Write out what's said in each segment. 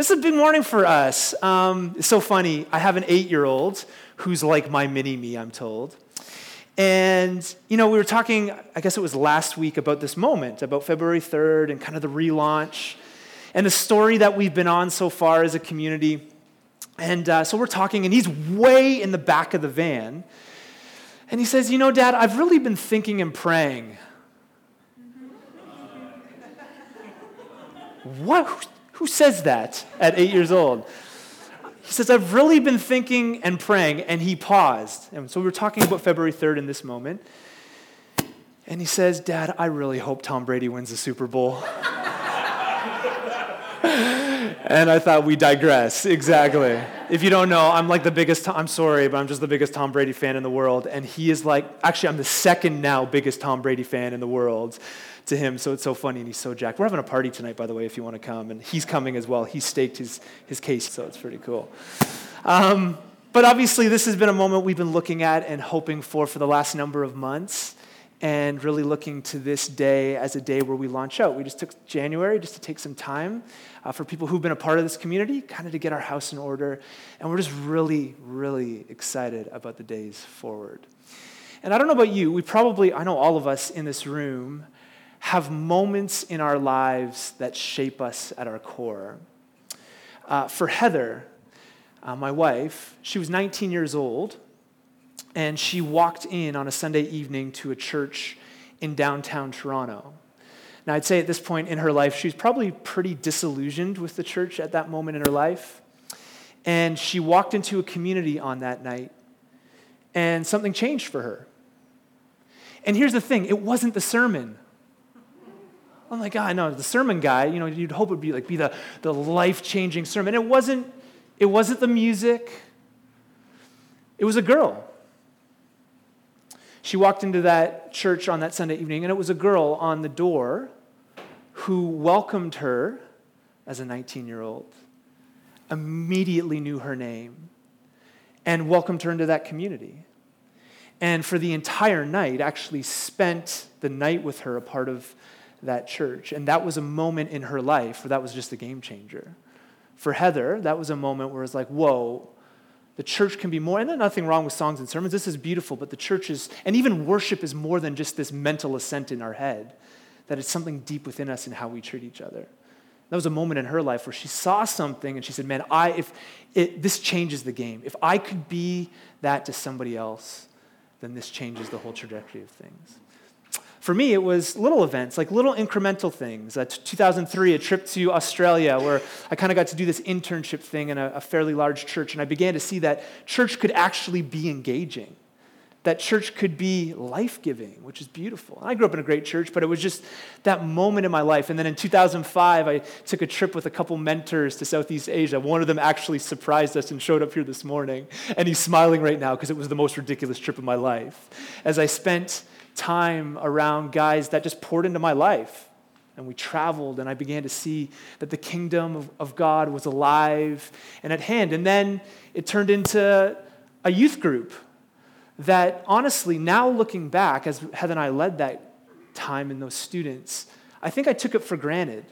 This is a big morning for us. Um, it's so funny. I have an eight year old who's like my mini me, I'm told. And, you know, we were talking, I guess it was last week, about this moment, about February 3rd and kind of the relaunch and the story that we've been on so far as a community. And uh, so we're talking, and he's way in the back of the van. And he says, You know, Dad, I've really been thinking and praying. what? Who says that at eight years old? He says, I've really been thinking and praying. And he paused. And so we were talking about February 3rd in this moment. And he says, Dad, I really hope Tom Brady wins the Super Bowl. and I thought we digress. Exactly. If you don't know, I'm like the biggest, I'm sorry, but I'm just the biggest Tom Brady fan in the world. And he is like, actually, I'm the second now biggest Tom Brady fan in the world to him. So it's so funny and he's so jacked. We're having a party tonight, by the way, if you want to come. And he's coming as well. He staked his, his case, so it's pretty cool. Um, but obviously, this has been a moment we've been looking at and hoping for for the last number of months. And really looking to this day as a day where we launch out. We just took January just to take some time uh, for people who've been a part of this community, kind of to get our house in order. And we're just really, really excited about the days forward. And I don't know about you, we probably, I know all of us in this room have moments in our lives that shape us at our core. Uh, for Heather, uh, my wife, she was 19 years old, and she walked in on a Sunday evening to a church in downtown Toronto. Now, I'd say at this point in her life, she was probably pretty disillusioned with the church at that moment in her life. And she walked into a community on that night, and something changed for her. And here's the thing it wasn't the sermon. Oh I'm like, God, no, the sermon guy, you know, you'd hope it would be like be the, the life-changing sermon. It wasn't, it wasn't the music. It was a girl. She walked into that church on that Sunday evening, and it was a girl on the door who welcomed her as a 19 year old, immediately knew her name, and welcomed her into that community. And for the entire night, actually spent the night with her, a part of that church. And that was a moment in her life where that was just a game changer. For Heather, that was a moment where it's like, whoa, the church can be more, and nothing wrong with songs and sermons. This is beautiful, but the church is, and even worship is more than just this mental ascent in our head, that it's something deep within us in how we treat each other. That was a moment in her life where she saw something and she said, Man, I, if it, this changes the game. If I could be that to somebody else, then this changes the whole trajectory of things. For me, it was little events, like little incremental things. Uh, 2003, a trip to Australia where I kind of got to do this internship thing in a, a fairly large church, and I began to see that church could actually be engaging that church could be life giving, which is beautiful. I grew up in a great church, but it was just that moment in my life. And then in 2005, I took a trip with a couple mentors to Southeast Asia. One of them actually surprised us and showed up here this morning. And he's smiling right now because it was the most ridiculous trip of my life. As I spent time around guys that just poured into my life. And we traveled, and I began to see that the kingdom of, of God was alive and at hand. And then it turned into a youth group that, honestly, now looking back, as Heather and I led that time and those students, I think I took it for granted.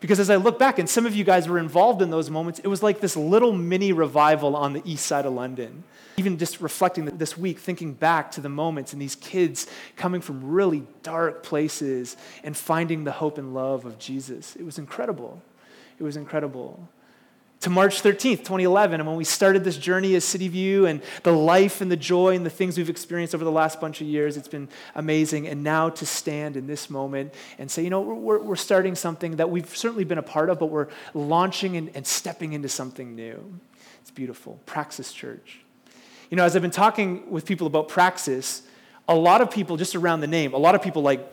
Because as I look back, and some of you guys were involved in those moments, it was like this little mini revival on the east side of London even just reflecting this week, thinking back to the moments and these kids coming from really dark places and finding the hope and love of Jesus. It was incredible. It was incredible. To March 13th, 2011, and when we started this journey as City View and the life and the joy and the things we've experienced over the last bunch of years, it's been amazing. And now to stand in this moment and say, you know, we're, we're starting something that we've certainly been a part of, but we're launching and, and stepping into something new. It's beautiful. Praxis Church. You know, as I've been talking with people about praxis, a lot of people, just around the name, a lot of people like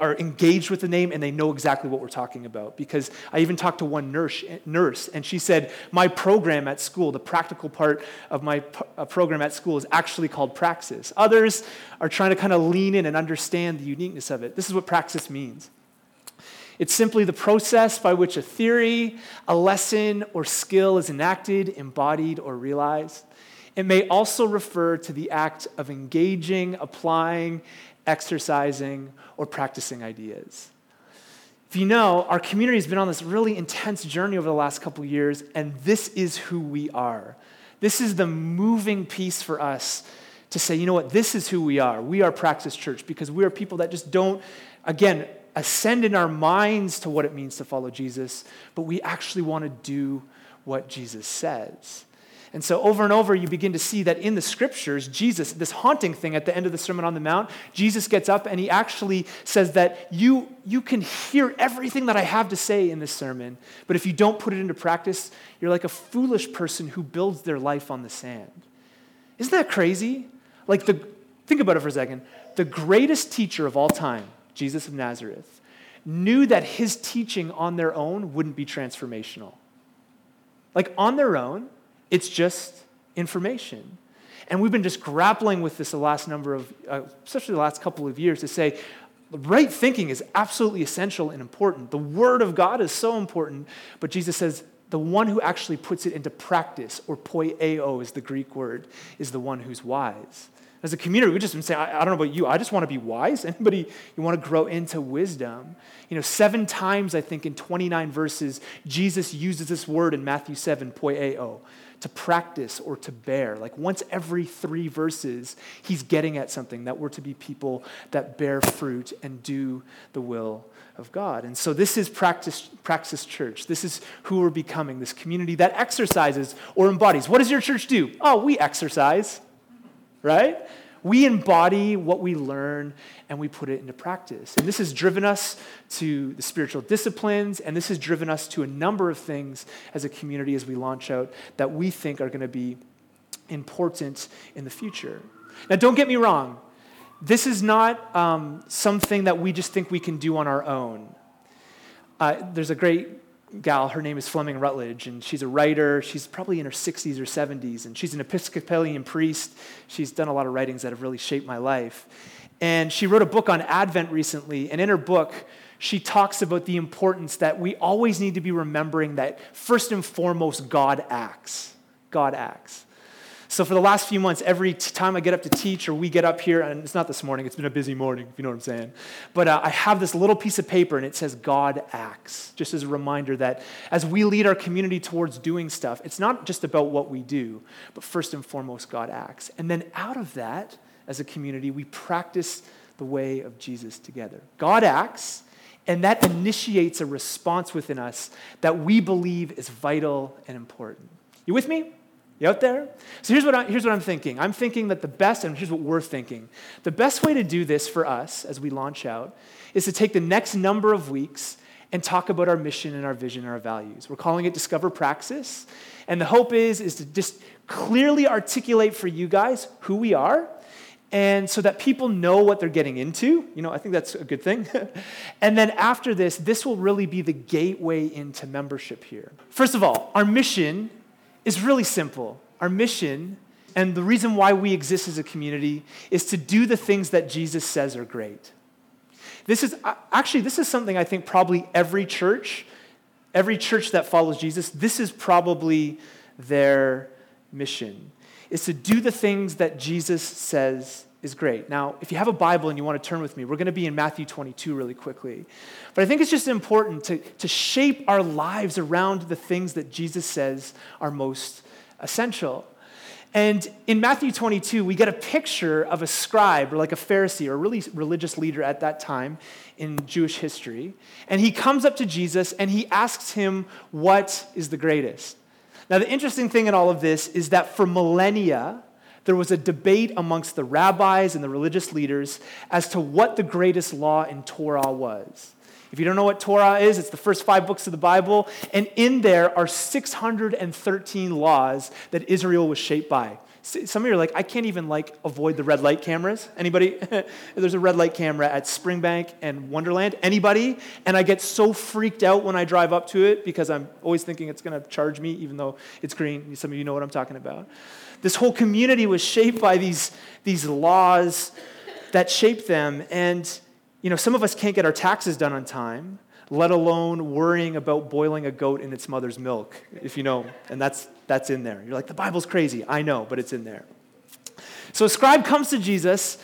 are engaged with the name and they know exactly what we're talking about. Because I even talked to one nurse, nurse and she said, My program at school, the practical part of my uh, program at school, is actually called Praxis. Others are trying to kind of lean in and understand the uniqueness of it. This is what Praxis means. It's simply the process by which a theory, a lesson, or skill is enacted, embodied, or realized. It may also refer to the act of engaging, applying, exercising, or practicing ideas. If you know, our community has been on this really intense journey over the last couple years, and this is who we are. This is the moving piece for us to say, you know what, this is who we are. We are Praxis Church because we are people that just don't, again, ascend in our minds to what it means to follow Jesus, but we actually want to do what Jesus says. And so, over and over, you begin to see that in the scriptures, Jesus, this haunting thing at the end of the Sermon on the Mount, Jesus gets up and he actually says that you, you can hear everything that I have to say in this sermon, but if you don't put it into practice, you're like a foolish person who builds their life on the sand. Isn't that crazy? Like, the, think about it for a second. The greatest teacher of all time, Jesus of Nazareth, knew that his teaching on their own wouldn't be transformational. Like, on their own, it's just information. And we've been just grappling with this the last number of, uh, especially the last couple of years, to say, right thinking is absolutely essential and important. The Word of God is so important, but Jesus says the one who actually puts it into practice, or poieo is the Greek word, is the one who's wise. As a community, we just been saying, I, I, don't know about you, I just want to be wise. Anybody, you want to grow into wisdom? You know, seven times, I think, in 29 verses, Jesus uses this word in Matthew 7, poieo to practice or to bear. Like once every three verses, he's getting at something that we're to be people that bear fruit and do the will of God. And so this is practice, practice Church. This is who we're becoming, this community that exercises or embodies. What does your church do? Oh, we exercise, right? We embody what we learn and we put it into practice. And this has driven us to the spiritual disciplines, and this has driven us to a number of things as a community as we launch out that we think are going to be important in the future. Now, don't get me wrong, this is not um, something that we just think we can do on our own. Uh, there's a great gal. Her name is Fleming Rutledge, and she's a writer. She's probably in her 60s or 70s, and she's an Episcopalian priest. She's done a lot of writings that have really shaped my life. And she wrote a book on Advent recently, and in her book, she talks about the importance that we always need to be remembering that first and foremost, God acts. God acts. So for the last few months, every time I get up to teach or we get up here, and it's not this morning, it's been a busy morning, if you know what I'm saying. But uh, I have this little piece of paper and it says God acts, just as a reminder that as we lead our community towards doing stuff, it's not just about what we do, but first and foremost, God acts. And then out of that, as a community, we practice the way of Jesus together. God acts, and that initiates a response within us that we believe is vital and important. You with me? You out there? So here's what, I, here's what I'm thinking. I'm thinking that the best, and here's what we're thinking the best way to do this for us as we launch out is to take the next number of weeks and talk about our mission and our vision and our values. We're calling it Discover Praxis. And the hope is, is to just clearly articulate for you guys who we are and so that people know what they're getting into. You know, I think that's a good thing. and then after this, this will really be the gateway into membership here. First of all, our mission is really simple. Our mission and the reason why we exist as a community is to do the things that Jesus says are great. This is actually this is something I think probably every church, every church that follows Jesus, this is probably their mission. Is to do the things that Jesus says is great. Now, if you have a Bible and you want to turn with me, we're going to be in Matthew 22 really quickly. But I think it's just important to, to shape our lives around the things that Jesus says are most essential. And in Matthew 22, we get a picture of a scribe or like a Pharisee or really religious leader at that time in Jewish history. And he comes up to Jesus and he asks him, What is the greatest? Now, the interesting thing in all of this is that for millennia, there was a debate amongst the rabbis and the religious leaders as to what the greatest law in Torah was. If you don't know what Torah is, it's the first five books of the Bible, and in there are 613 laws that Israel was shaped by. Some of you are like, I can't even like avoid the red light cameras. Anybody? There's a red light camera at Springbank and Wonderland. Anybody? And I get so freaked out when I drive up to it because I'm always thinking it's going to charge me, even though it's green. Some of you know what I'm talking about. This whole community was shaped by these, these laws that shaped them. And you know, some of us can't get our taxes done on time, let alone worrying about boiling a goat in its mother's milk, if you know, and that's, that's in there. You're like, the Bible's crazy. I know, but it's in there. So a scribe comes to Jesus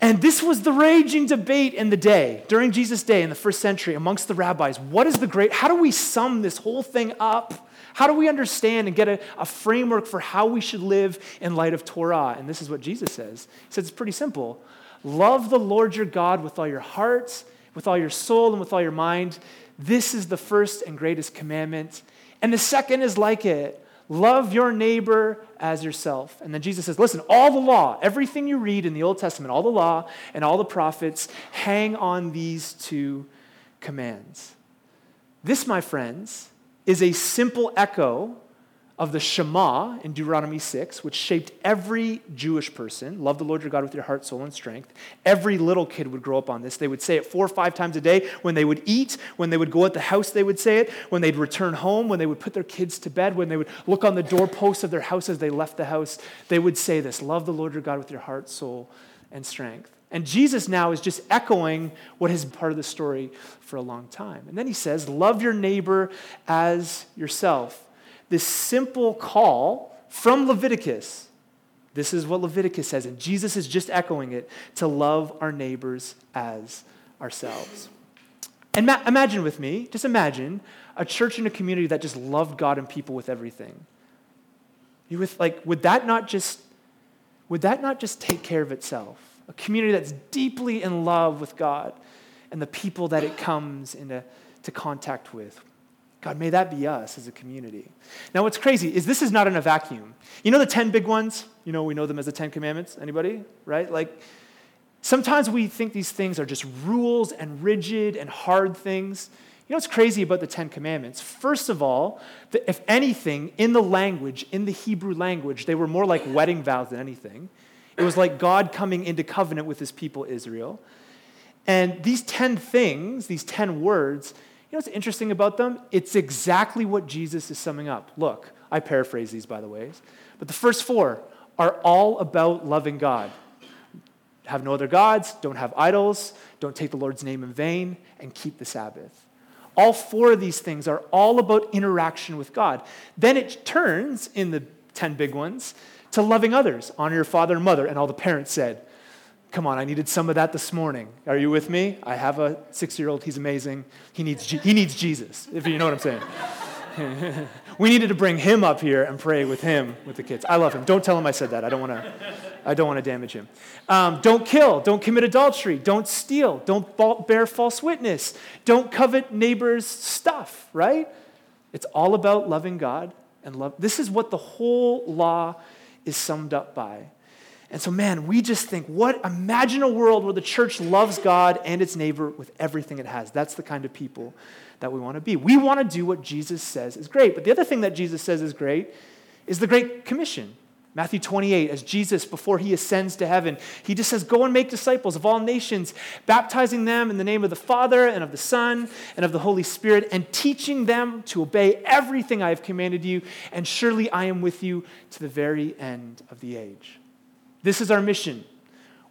And this was the raging debate in the day, during Jesus' day in the first century, amongst the rabbis. What is the great, how do we sum this whole thing up? How do we understand and get a, a, framework for how we should live in light of Torah? And this is what Jesus says. He says it's pretty simple. Love the Lord your God with all your heart, with all your soul, and with all your mind. This is the first and greatest commandment. And the second is like it love your neighbor as yourself. And then Jesus says, listen, all the law, everything you read in the Old Testament, all the law and all the prophets hang on these two commands. This, my friends, is a simple echo of the Shema in Deuteronomy 6, which shaped every Jewish person. Love the Lord your God with your heart, soul, and strength. Every little kid would grow up on this. They would say it four or five times a day. When they would eat, when they would go at the house, they would say it. When they'd return home, when they would put their kids to bed, when they would look on the doorposts of their house as they left the house, they would say this Love the Lord your God with your heart, soul, and strength. And Jesus now is just echoing what has been part of the story for a long time. And then he says, Love your neighbor as yourself this simple call from Leviticus. This is what Leviticus says, and Jesus is just echoing it to love our neighbors as ourselves. And ma- imagine with me, just imagine a church and a community that just loved God and people with everything. You with like, would that not just would that not just take care of itself? A community that's deeply in love with God and the people that it comes into to contact with. God, may that be us as a community. Now, what's crazy is this is not in a vacuum. You know the 10 big ones? You know, we know them as the 10 commandments. Anybody? Right? Like, sometimes we think these things are just rules and rigid and hard things. You know what's crazy about the Ten Commandments? First of all, if anything, in the language, in the Hebrew language, they were more like wedding vows than anything. It was like God coming into covenant with his people, Israel. And these 10 things, these 10 words, you know what's interesting about them? It's exactly what Jesus is summing up. Look, I paraphrase these, by the way. But the first four are all about loving God. Have no other gods, don't have idols, don't take the Lord's name in vain, and keep the Sabbath. All four of these things are all about interaction with God. Then it turns in the 10 big ones to loving others. Honor your father and mother. And all the parents said, Come on, I needed some of that this morning. Are you with me? I have a six year old. He's amazing. He needs, he needs Jesus, if you know what I'm saying. we needed to bring him up here and pray with him, with the kids. I love him. Don't tell him I said that. I don't want to. I don't want to damage him. Um, don't kill. Don't commit adultery. Don't steal. Don't bear false witness. Don't covet neighbor's stuff, right? It's all about loving God and love. This is what the whole law is summed up by. And so, man, we just think, what, imagine a world where the church loves God and its neighbor with everything it has. That's the kind of people that we want to be. We want to do what Jesus says is great. But the other thing that Jesus says is great is the Great Commission. Matthew 28, as Jesus, before he ascends to heaven, he just says, Go and make disciples of all nations, baptizing them in the name of the Father and of the Son and of the Holy Spirit, and teaching them to obey everything I have commanded you. And surely I am with you to the very end of the age. This is our mission.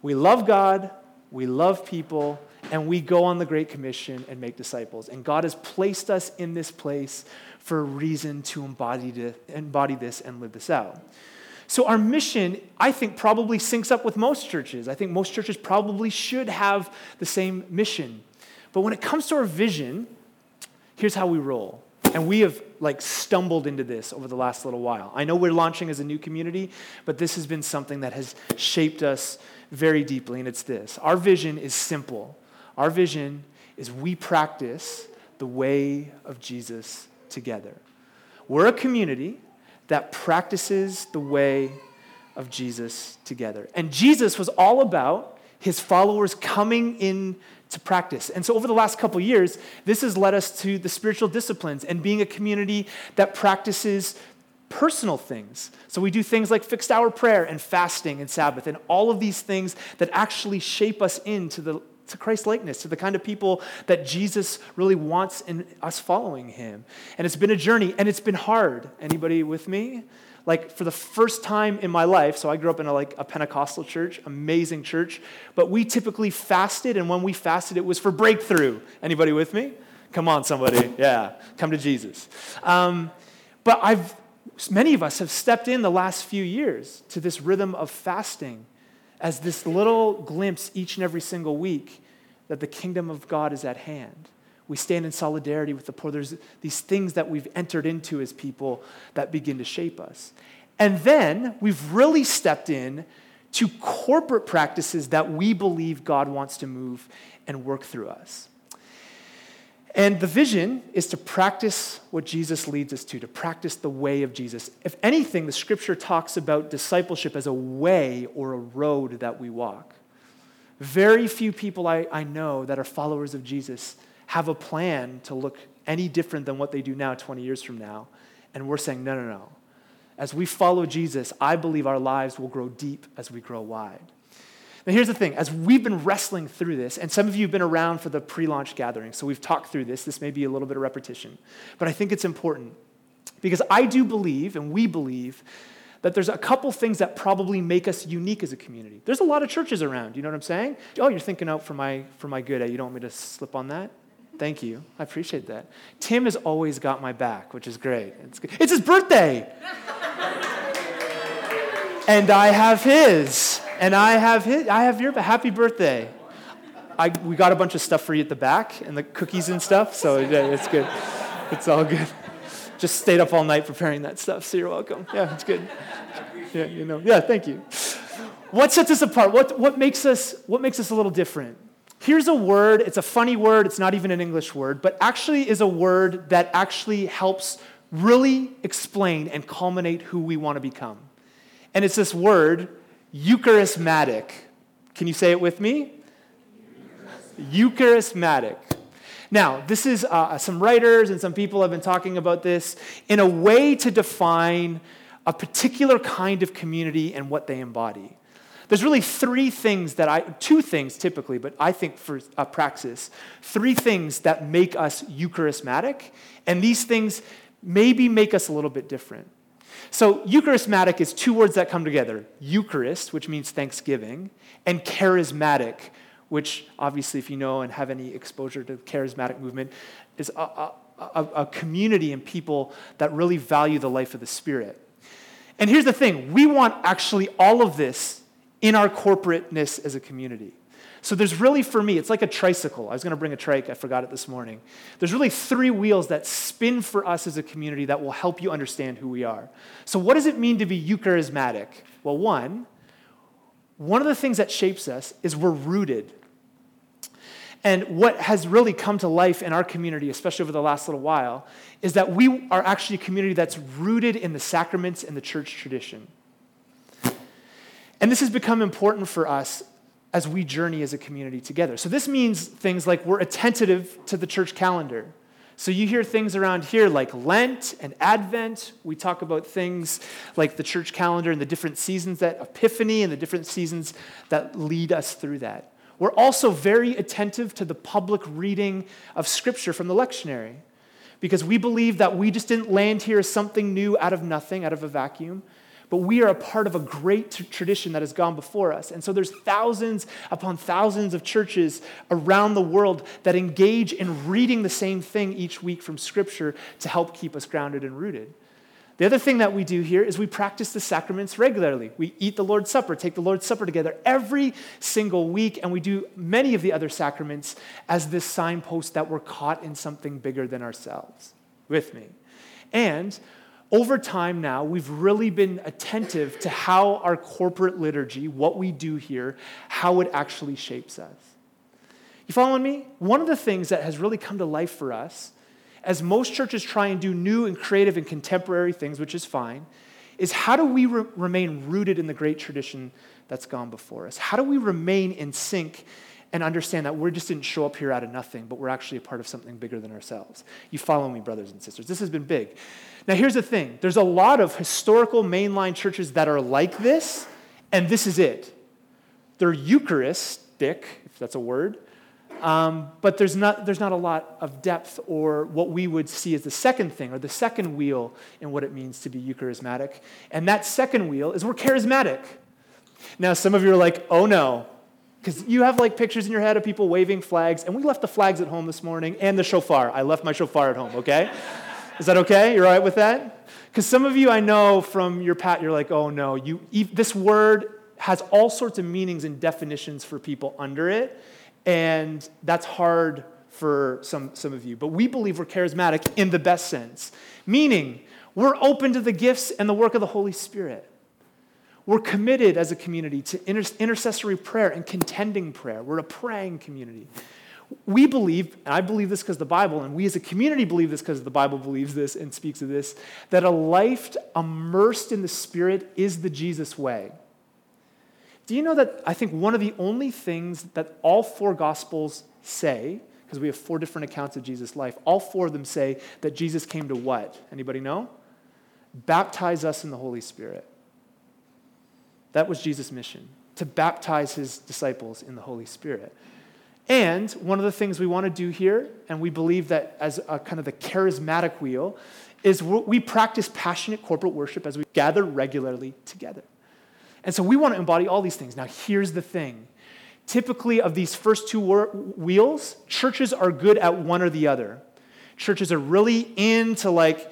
We love God, we love people, and we go on the Great Commission and make disciples. And God has placed us in this place for a reason to embody, embody this and live this out. So, our mission, I think, probably syncs up with most churches. I think most churches probably should have the same mission. But when it comes to our vision, here's how we roll. And we have like stumbled into this over the last little while. I know we're launching as a new community, but this has been something that has shaped us very deeply, and it's this. Our vision is simple. Our vision is we practice the way of Jesus together. We're a community that practices the way of Jesus together. And Jesus was all about his followers coming in to practice. And so, over the last couple years, this has led us to the spiritual disciplines and being a community that practices personal things. So, we do things like fixed hour prayer and fasting and Sabbath, and all of these things that actually shape us into the to Christ likeness, to the kind of people that Jesus really wants in us following him. And it's been a journey and it's been hard. Anybody with me? like for the first time in my life so i grew up in a, like a pentecostal church amazing church but we typically fasted and when we fasted it was for breakthrough anybody with me come on somebody yeah come to jesus um, but i've many of us have stepped in the last few years to this rhythm of fasting as this little glimpse each and every single week that the kingdom of God is at hand. We stand in solidarity with the poor. There's these things that we've entered into as people that begin to shape us. And then we've really stepped in to corporate practices that we believe God wants to move and work through us. And the vision is to practice what Jesus leads us to, to practice the way of Jesus. If anything, the scripture talks about discipleship as a way or a road that we walk. Very few people I, I know that are followers of Jesus have a plan to look any different than what they do now 20 years from now. And we're saying, no, no, no. As we follow Jesus, I believe our lives will grow deep as we grow wide. Now, here's the thing as we've been wrestling through this, and some of you have been around for the pre launch gathering, so we've talked through this. This may be a little bit of repetition, but I think it's important because I do believe, and we believe, that there's a couple things that probably make us unique as a community. There's a lot of churches around, you know what I'm saying? Oh, you're thinking out for my, for my good. You don't want me to slip on that? Thank you. I appreciate that. Tim has always got my back, which is great. It's, it's his birthday. and I have his and I have his, I have your happy birthday. I, we got a bunch of stuff for you at the back and the cookies and stuff, so yeah, it's good. It's all good. Just stayed up all night preparing that stuff, so you're welcome. Yeah, it's good. Yeah, you know. Yeah, thank you. What sets us apart? What, what, makes us, what makes us a little different? Here's a word, it's a funny word, it's not even an English word, but actually is a word that actually helps really explain and culminate who we want to become. And it's this word Eucharismatic. Can you say it with me? Eucharismatic. Now, this is uh, some writers and some people have been talking about this in a way to define a particular kind of community and what they embody. There's really three things that I, two things typically, but I think for uh, praxis, three things that make us Eucharismatic, and these things maybe make us a little bit different. So, Eucharismatic is two words that come together Eucharist, which means thanksgiving, and charismatic, which obviously, if you know and have any exposure to the charismatic movement, is a, a, a, community and people that really value the life of the Spirit. And here's the thing we want actually all of this in our corporateness as a community. So there's really, for me, it's like a tricycle. I was going to bring a trike, I forgot it this morning. There's really three wheels that spin for us as a community that will help you understand who we are. So, what does it mean to be Eucharismatic? Well, one, one of the things that shapes us is we're rooted. And what has really come to life in our community, especially over the last little while, is that we are actually a community that's rooted in the sacraments and the church tradition. And this has become important for us as we journey as a community together. So this means things like we're attentive to the church calendar. So you hear things around here like Lent and Advent. We talk about things like the church calendar and the different seasons that Epiphany and the different seasons that lead us through that. We're also very attentive to the public reading of scripture from the lectionary because we believe that we just didn't land here as something new out of nothing, out of a vacuum but we are a part of a great t- tradition that has gone before us. And so there's thousands upon thousands of churches around the world that engage in reading the same thing each week from Scripture to help keep us grounded and rooted. The other thing that we do here is we practice the sacraments regularly. We eat the Lord's Supper, take the Lord's Supper together every single week, and we do many of the other sacraments as this signpost that we're caught in something bigger than ourselves. With me. And over time now, we've really been attentive to how our corporate liturgy, what we do here, how it actually shapes us. You following me? One of the things that has really come to life for us, as most churches try and do new and creative and contemporary things, which is fine, is how do we re- remain rooted in the great tradition that's gone before us? How do we remain in sync and understand that we just didn't show up here out of nothing, but we're actually a part of something bigger than ourselves. You follow me, brothers and sisters. This has been big. Now, here's the thing there's a lot of historical mainline churches that are like this, and this is it. They're Eucharistic, if that's a word, um, but there's not, there's not a lot of depth or what we would see as the second thing or the second wheel in what it means to be Eucharismatic. And that second wheel is we're charismatic. Now, some of you are like, oh no, because you have like pictures in your head of people waving flags, and we left the flags at home this morning and the shofar. I left my shofar at home, okay? Is that okay? You're all right with that? Because some of you I know from your pat, you're like, oh no, you, this word has all sorts of meanings and definitions for people under it, and that's hard for some, some of you. But we believe we're charismatic in the best sense, meaning we're open to the gifts and the work of the Holy Spirit. We're committed as a community to inter- intercessory prayer and contending prayer. We're a praying community. We believe, and I believe this because the Bible, and we as a community believe this because the Bible believes this and speaks of this, that a life immersed in the Spirit is the Jesus way. Do you know that I think one of the only things that all four Gospels say, because we have four different accounts of Jesus' life, all four of them say that Jesus came to what? Anybody know? Baptize us in the Holy Spirit. That was Jesus' mission, to baptize his disciples in the Holy Spirit. And one of the things we want to do here, and we believe that as a kind of the charismatic wheel, is we practice passionate corporate worship as we gather regularly together. And so we want to embody all these things. Now, here's the thing. Typically, of these first two wheels, churches are good at one or the other. Churches are really into like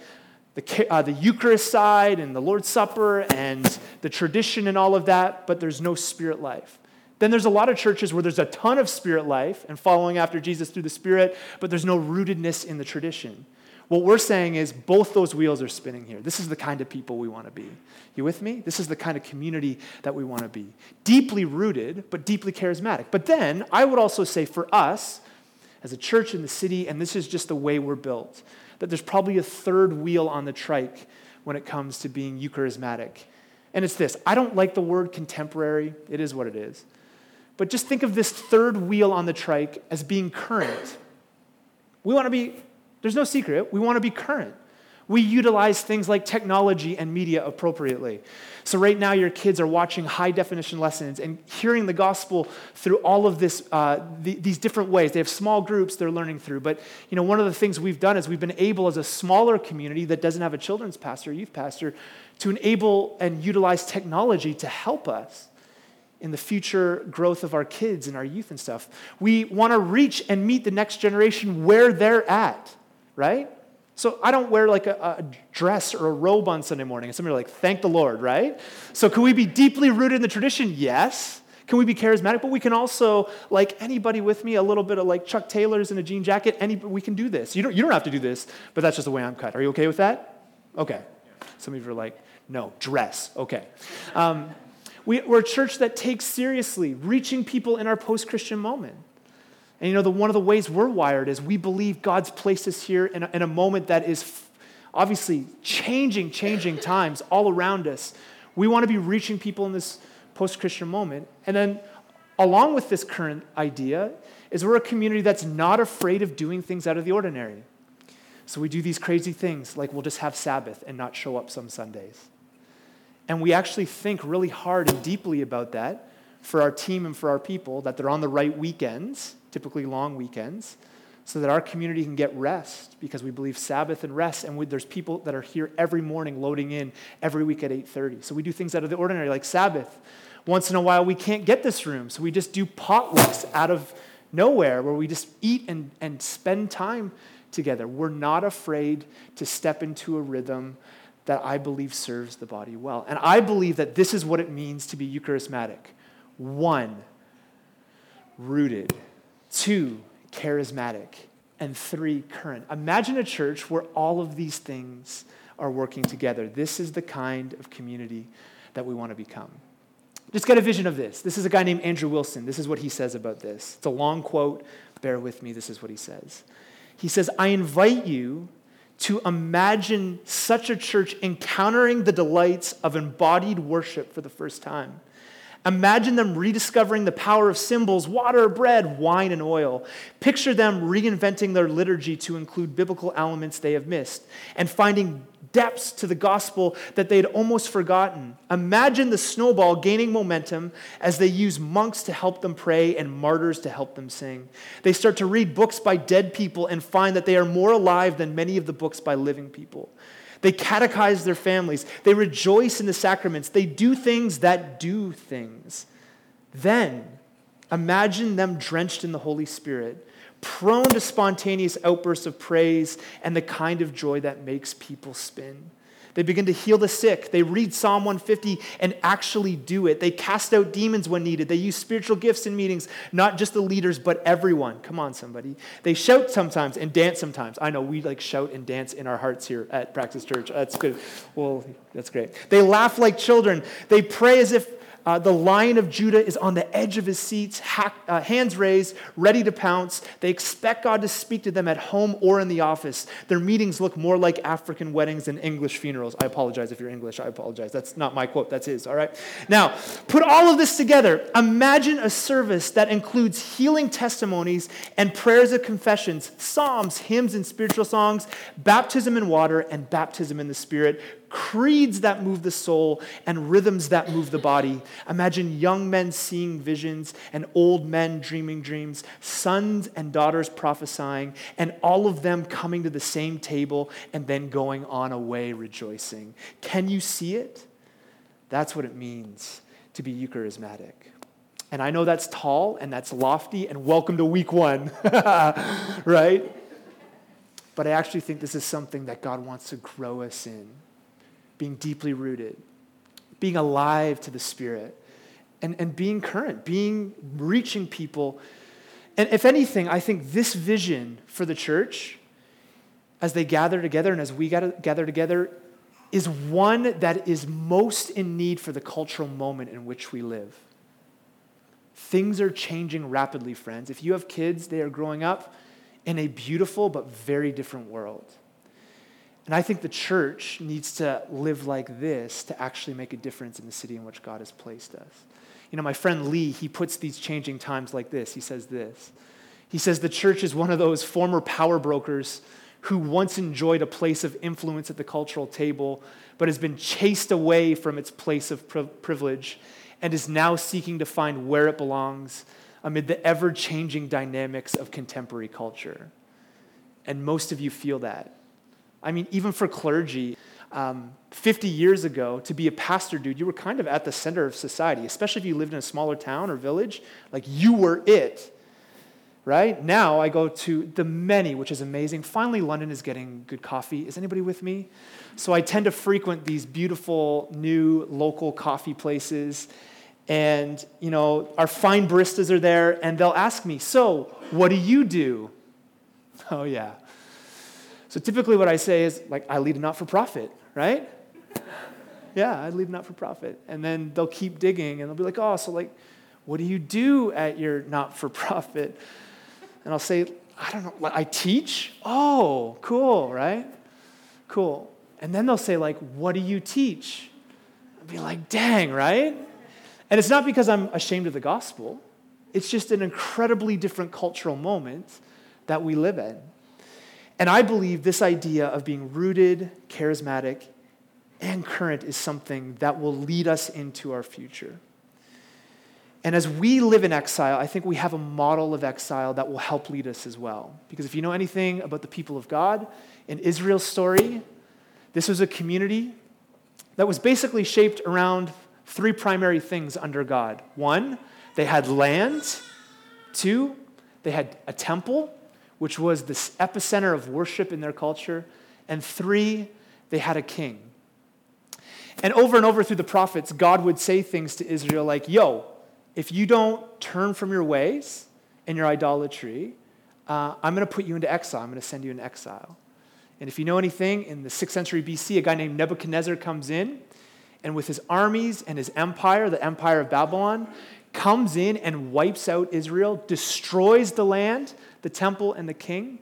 the, uh, the Eucharist side and the Lord's Supper and the tradition and all of that, but there's no spirit life. Then there's a lot of churches where there's a ton of spirit life and following after Jesus through the Spirit, but there's no rootedness in the tradition. What we're saying is both those wheels are spinning here. This is the kind of people we want to be. You with me? This is the kind of community that we want to be. Deeply rooted, but deeply charismatic. But then I would also say for us, as a church in the city, and this is just the way we're built, that there's probably a third wheel on the trike when it comes to being eucharismatic. And it's this I don't like the word contemporary, it is what it is. But just think of this third wheel on the trike as being current. We want to be, there's no secret, we want to be current. We utilize things like technology and media appropriately. So, right now, your kids are watching high definition lessons and hearing the gospel through all of this, uh, the, these different ways. They have small groups they're learning through. But, you know, one of the things we've done is we've been able, as a smaller community that doesn't have a children's pastor, youth pastor, to enable and utilize technology to help us in the future growth of our kids and our youth and stuff. We want to reach and meet the next generation where they're at, right? So I don't wear like a, a, dress or a robe on Sunday morning. And some are like, thank the Lord, right? So can we be deeply rooted in the tradition? Yes. Can we be charismatic? But we can also, like anybody with me, a little bit of like Chuck Taylor's in a jean jacket. Any, we can do this. You don't, you don't have to do this, but that's just the way I'm cut. Are you okay with that? Okay. Some of you are like, no, dress. Okay. Um, we, are a church that takes seriously reaching people in our post Christian moment. And you know, the, one of the ways we're wired is we believe God's placed us here in a, in a moment that is f- obviously changing, changing times all around us. We want to be reaching people in this post Christian moment. And then, along with this current idea, is we're a community that's not afraid of doing things out of the ordinary. So we do these crazy things like we'll just have Sabbath and not show up some Sundays. And we actually think really hard and deeply about that for our team and for our people, that they're on the right weekends, typically long weekends, so that our community can get rest because we believe Sabbath and rest. And we, there's people that are here every morning loading in every week at 8.30. So we do things out of the ordinary like Sabbath. Once in a while, we can't get this room, so we just do potlucks out of nowhere where we just eat and, and spend time together. We're not afraid to step into a rhythm that I believe serves the body well. And I believe that this is what it means to be Eucharismatic one, rooted, two, charismatic, and three, current. Imagine a church where all of these things are working together. This is the kind of community that we want to become. Just get a vision of this. This is a guy named Andrew Wilson. This is what he says about this. It's a long quote. Bear with me. This is what he says. He says, I invite you to imagine such a church encountering the delights of embodied worship for the first time. Imagine them rediscovering the power of symbols, water, bread, wine, and oil. Picture them reinventing their liturgy to include biblical elements they have missed and finding depths to the gospel that they had almost forgotten. Imagine the snowball gaining momentum as they use monks to help them pray and martyrs to help them sing. They start to read books by dead people and find that they are more alive than many of the books by living people. They catechize their families. They rejoice in the sacraments. They do things that do things. Then, imagine them drenched in the Holy Spirit prone to spontaneous outbursts of praise and the kind of joy that makes people spin. They begin to heal the sick. They read Psalm 150 and actually do it. They cast out demons when needed. They use spiritual gifts in meetings, not just the leaders, but everyone. Come on, somebody. They shout sometimes and dance sometimes. I know we like shout and dance in our hearts here at Praxis Church. That's good. Well, that's great. They laugh like children. They pray as if uh, the lion of Judah is on the edge of his seats, ha- uh, hands raised, ready to pounce. They expect God to speak to them at home or in the office. Their meetings look more like African weddings than English funerals. I apologize if you're English. I apologize. That's not my quote, that's his, all right? Now, put all of this together. Imagine a service that includes healing testimonies and prayers of confessions, psalms, hymns, and spiritual songs, baptism in water, and baptism in the Spirit, creeds that move the soul, and rhythms that move the body. Imagine young men seeing visions and old men dreaming dreams, sons and daughters prophesying, and all of them coming to the same table and then going on away rejoicing. Can you see it? That's what it means to be Eucharismatic. And I know that's tall and that's lofty, and welcome to week one, right? But I actually think this is something that God wants to grow us in being deeply rooted, being alive to the Spirit, and, and being current, being reaching people. And if anything, I think this vision for the church, as they gather together and as we gather together, is one that is most in need for the cultural moment in which we live. Things are changing rapidly, friends. If you have kids, they are growing up in a beautiful but very different world. And I think the church needs to live like this to actually make a difference in the city in which God has placed us. You know, my friend Lee, he puts these changing times like this. He says this. He says the church is one of those former power brokers who once enjoyed a place of influence at the cultural table, but has been chased away from its place of privilege and is now seeking to find where it belongs amid the ever changing dynamics of contemporary culture. And most of you feel that. I mean, even for clergy, um, 50 years ago, to be a pastor, dude, you were kind of at the center of society, especially if you lived in a smaller town or village. Like, you were it, right? Now I go to the many, which is amazing. Finally, London is getting good coffee. Is anybody with me? So I tend to frequent these beautiful new local coffee places. And, you know, our fine baristas are there, and they'll ask me, So, what do you do? Oh, yeah. So typically what I say is, like, I lead a not for profit, right? yeah, I lead a not for profit. And then they'll keep digging and they'll be like, oh, so like, what do you do at your not for profit? And I'll say, I don't know, I teach? Oh, cool, right? Cool. And then they'll say, like, what do you teach? I'll be like, dang, right? And it's not because I'm ashamed of the gospel, it's just an incredibly different cultural moment that we live in. And I believe this idea of being rooted, charismatic, and current is something that will lead us into our future. And as we live in exile, I think we have a model of exile that will help lead us as well. Because if you know anything about the people of God, in Israel's story, this was a community that was basically shaped around three primary things under God. One, they had land. Two, they had a temple which was the epicenter of worship in their culture. And three, they had a king. And over and over through the prophets, God would say things to Israel like, Yo, if you don't turn from your ways and your idolatry, uh, I'm going to put you into exile. I'm going to send you into exile. And if you know anything, in the 6th century BC, a guy named Nebuchadnezzar comes in, and with his armies and his empire, the empire of Babylon, comes in and wipes out Israel, destroys the land, the temple, and the king,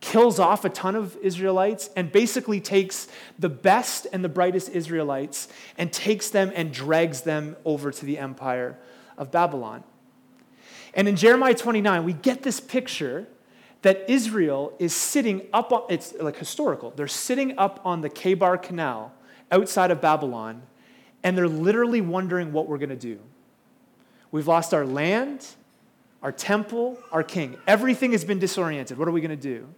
kills off a ton of Israelites, and basically takes the best and the brightest Israelites and takes them and drags them over to the empire of Babylon. And in Jeremiah 29, we get this picture that Israel is sitting up on, it's like historical, they're sitting up on the Chebar Canal outside of Babylon, and they're literally wondering what we're going to do. We've lost our land, our temple, our king. Everything has been disoriented. What are we going to do?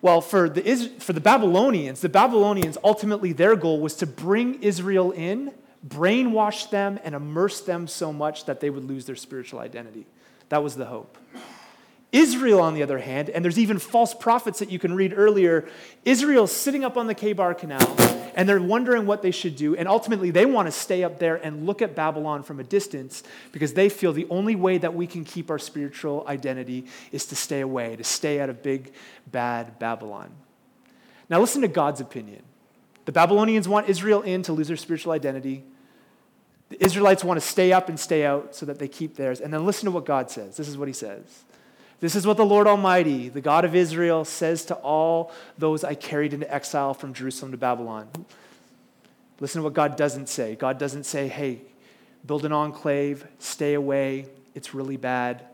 Well, for the, for the Babylonians, the Babylonians ultimately their goal was to bring Israel in, brainwash them, and immerse them so much that they would lose their spiritual identity. That was the hope. Israel, on the other hand, and there's even false prophets that you can read earlier, Israel's sitting up on the Kebar Canal and they're wondering what they should do. And ultimately, they want to stay up there and look at Babylon from a distance because they feel the only way that we can keep our spiritual identity is to stay away, to stay out of big, bad Babylon. Now, listen to God's opinion. The Babylonians want Israel in to lose their spiritual identity. The Israelites want to stay up and stay out so that they keep theirs. And then listen to what God says. This is what he says. This is what the Lord Almighty, the God of Israel, says to all those I carried into exile from Jerusalem to Babylon. Listen to what God doesn't say. God doesn't say, hey, build an enclave, stay away, it's really bad.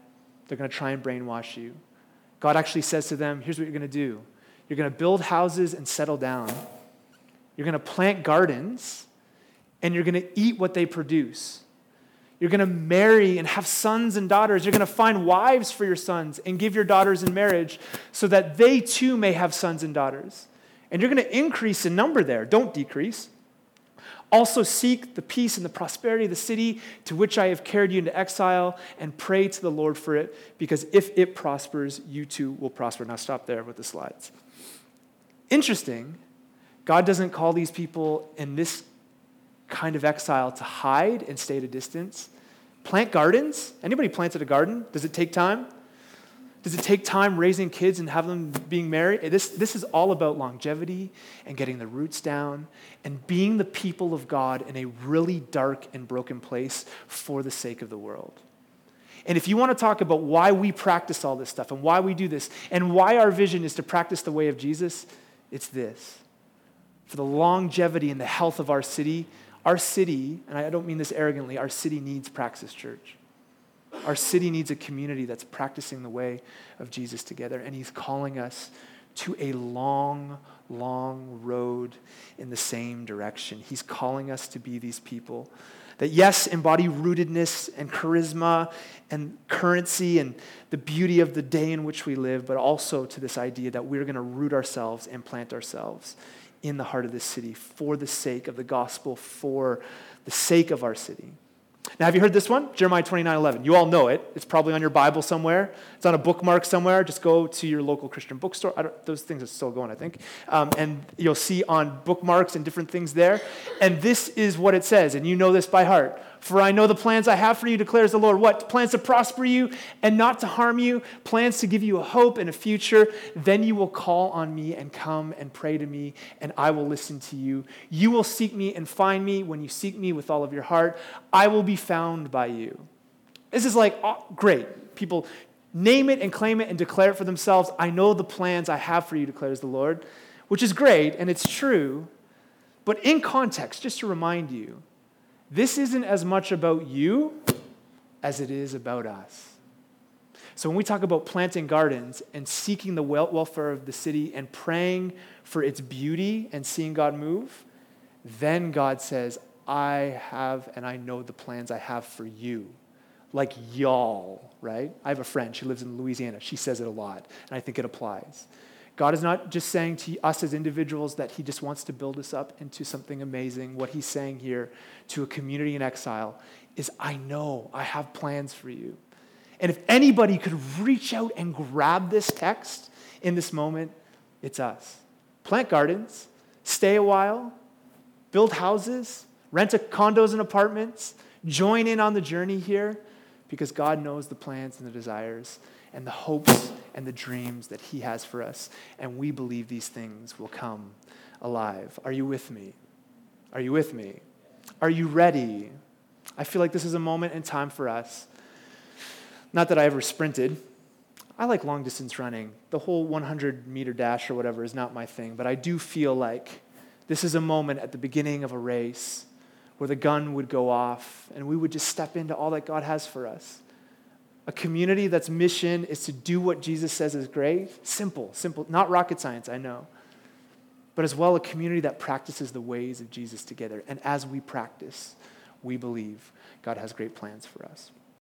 They're going to try and brainwash you. God actually says to them, here's what you're going to do you're going to build houses and settle down, you're going to plant gardens, and you're going to eat what they produce. You're going to marry and have sons and daughters. You're going to find wives for your sons and give your daughters in marriage so that they too may have sons and daughters. And you're going to increase in number there, don't decrease. Also, seek the peace and the prosperity of the city to which I have carried you into exile and pray to the Lord for it, because if it prospers, you too will prosper. Now, stop there with the slides. Interesting, God doesn't call these people in this kind of exile to hide and stay at a distance. Plant gardens. Anybody planted a garden? Does it take time? Does it take time raising kids and have them being married? This, this is all about longevity and getting the roots down and being the people of God in a really dark and broken place for the sake of the world. And if you want to talk about why we practice all this stuff and why we do this and why our vision is to practice the way of Jesus, it's this. For the longevity and the health of our city, our city, and I don't mean this arrogantly, our city needs Praxis Church. Our city needs a community that's practicing the way of Jesus together, and He's calling us to a long, long road in the same direction. He's calling us to be these people that, yes, embody rootedness and charisma and currency and the beauty of the day in which we live, but also to this idea that we're going to root ourselves and plant ourselves in the heart of this city for the sake of the gospel, for the sake of our city. Now, have you heard this one? Jeremiah 29 11. You all know it. It's probably on your Bible somewhere. It's on a bookmark somewhere. Just go to your local Christian bookstore. those things are still going, I think. Um, and you'll see on bookmarks and different things there. And this is what it says, and you know this by heart. For I know the plans I have for you, declares the Lord. What? Plans to prosper you and not to harm you, plans to give you a hope and a future. Then you will call on me and come and pray to me, and I will listen to you. You will seek me and find me when you seek me with all of your heart. I will be found by you. This is like, oh, great. People name it and claim it and declare it for themselves. I know the plans I have for you, declares the Lord, which is great, and it's true. But in context, just to remind you, this isn't as much about you as it is about us. So when we talk about planting gardens and seeking the welfare of the city and praying for its beauty and seeing God move, then God says, I have and I know the plans I have for you. Like y'all, right? I have a friend, she lives in Louisiana. She says it a lot, and I think it applies. God is not just saying to us as individuals that He just wants to build us up into something amazing. What He's saying here to a community in exile is, I know I have plans for you. And if anybody could reach out and grab this text in this moment, it's us. Plant gardens, stay a while, build houses, rent a condos and apartments, join in on the journey here because God knows the plans and the desires and the hopes and the dreams that He has for us. And we believe these things will come alive. Are you with me? Are you with me? Are you ready? I feel like this is a moment in time for us. Not that I ever sprinted. I like long distance running. The whole 100 meter dash or whatever is not my thing, but I do feel like this is a moment at the beginning of a race where the gun would go off and we would just step into all that God has for us a community that's mission is to do what Jesus says is great. Simple, simple, not rocket science, I know. But as well, a community that practices the ways of Jesus together. And as we practice, we believe God has great plans for us.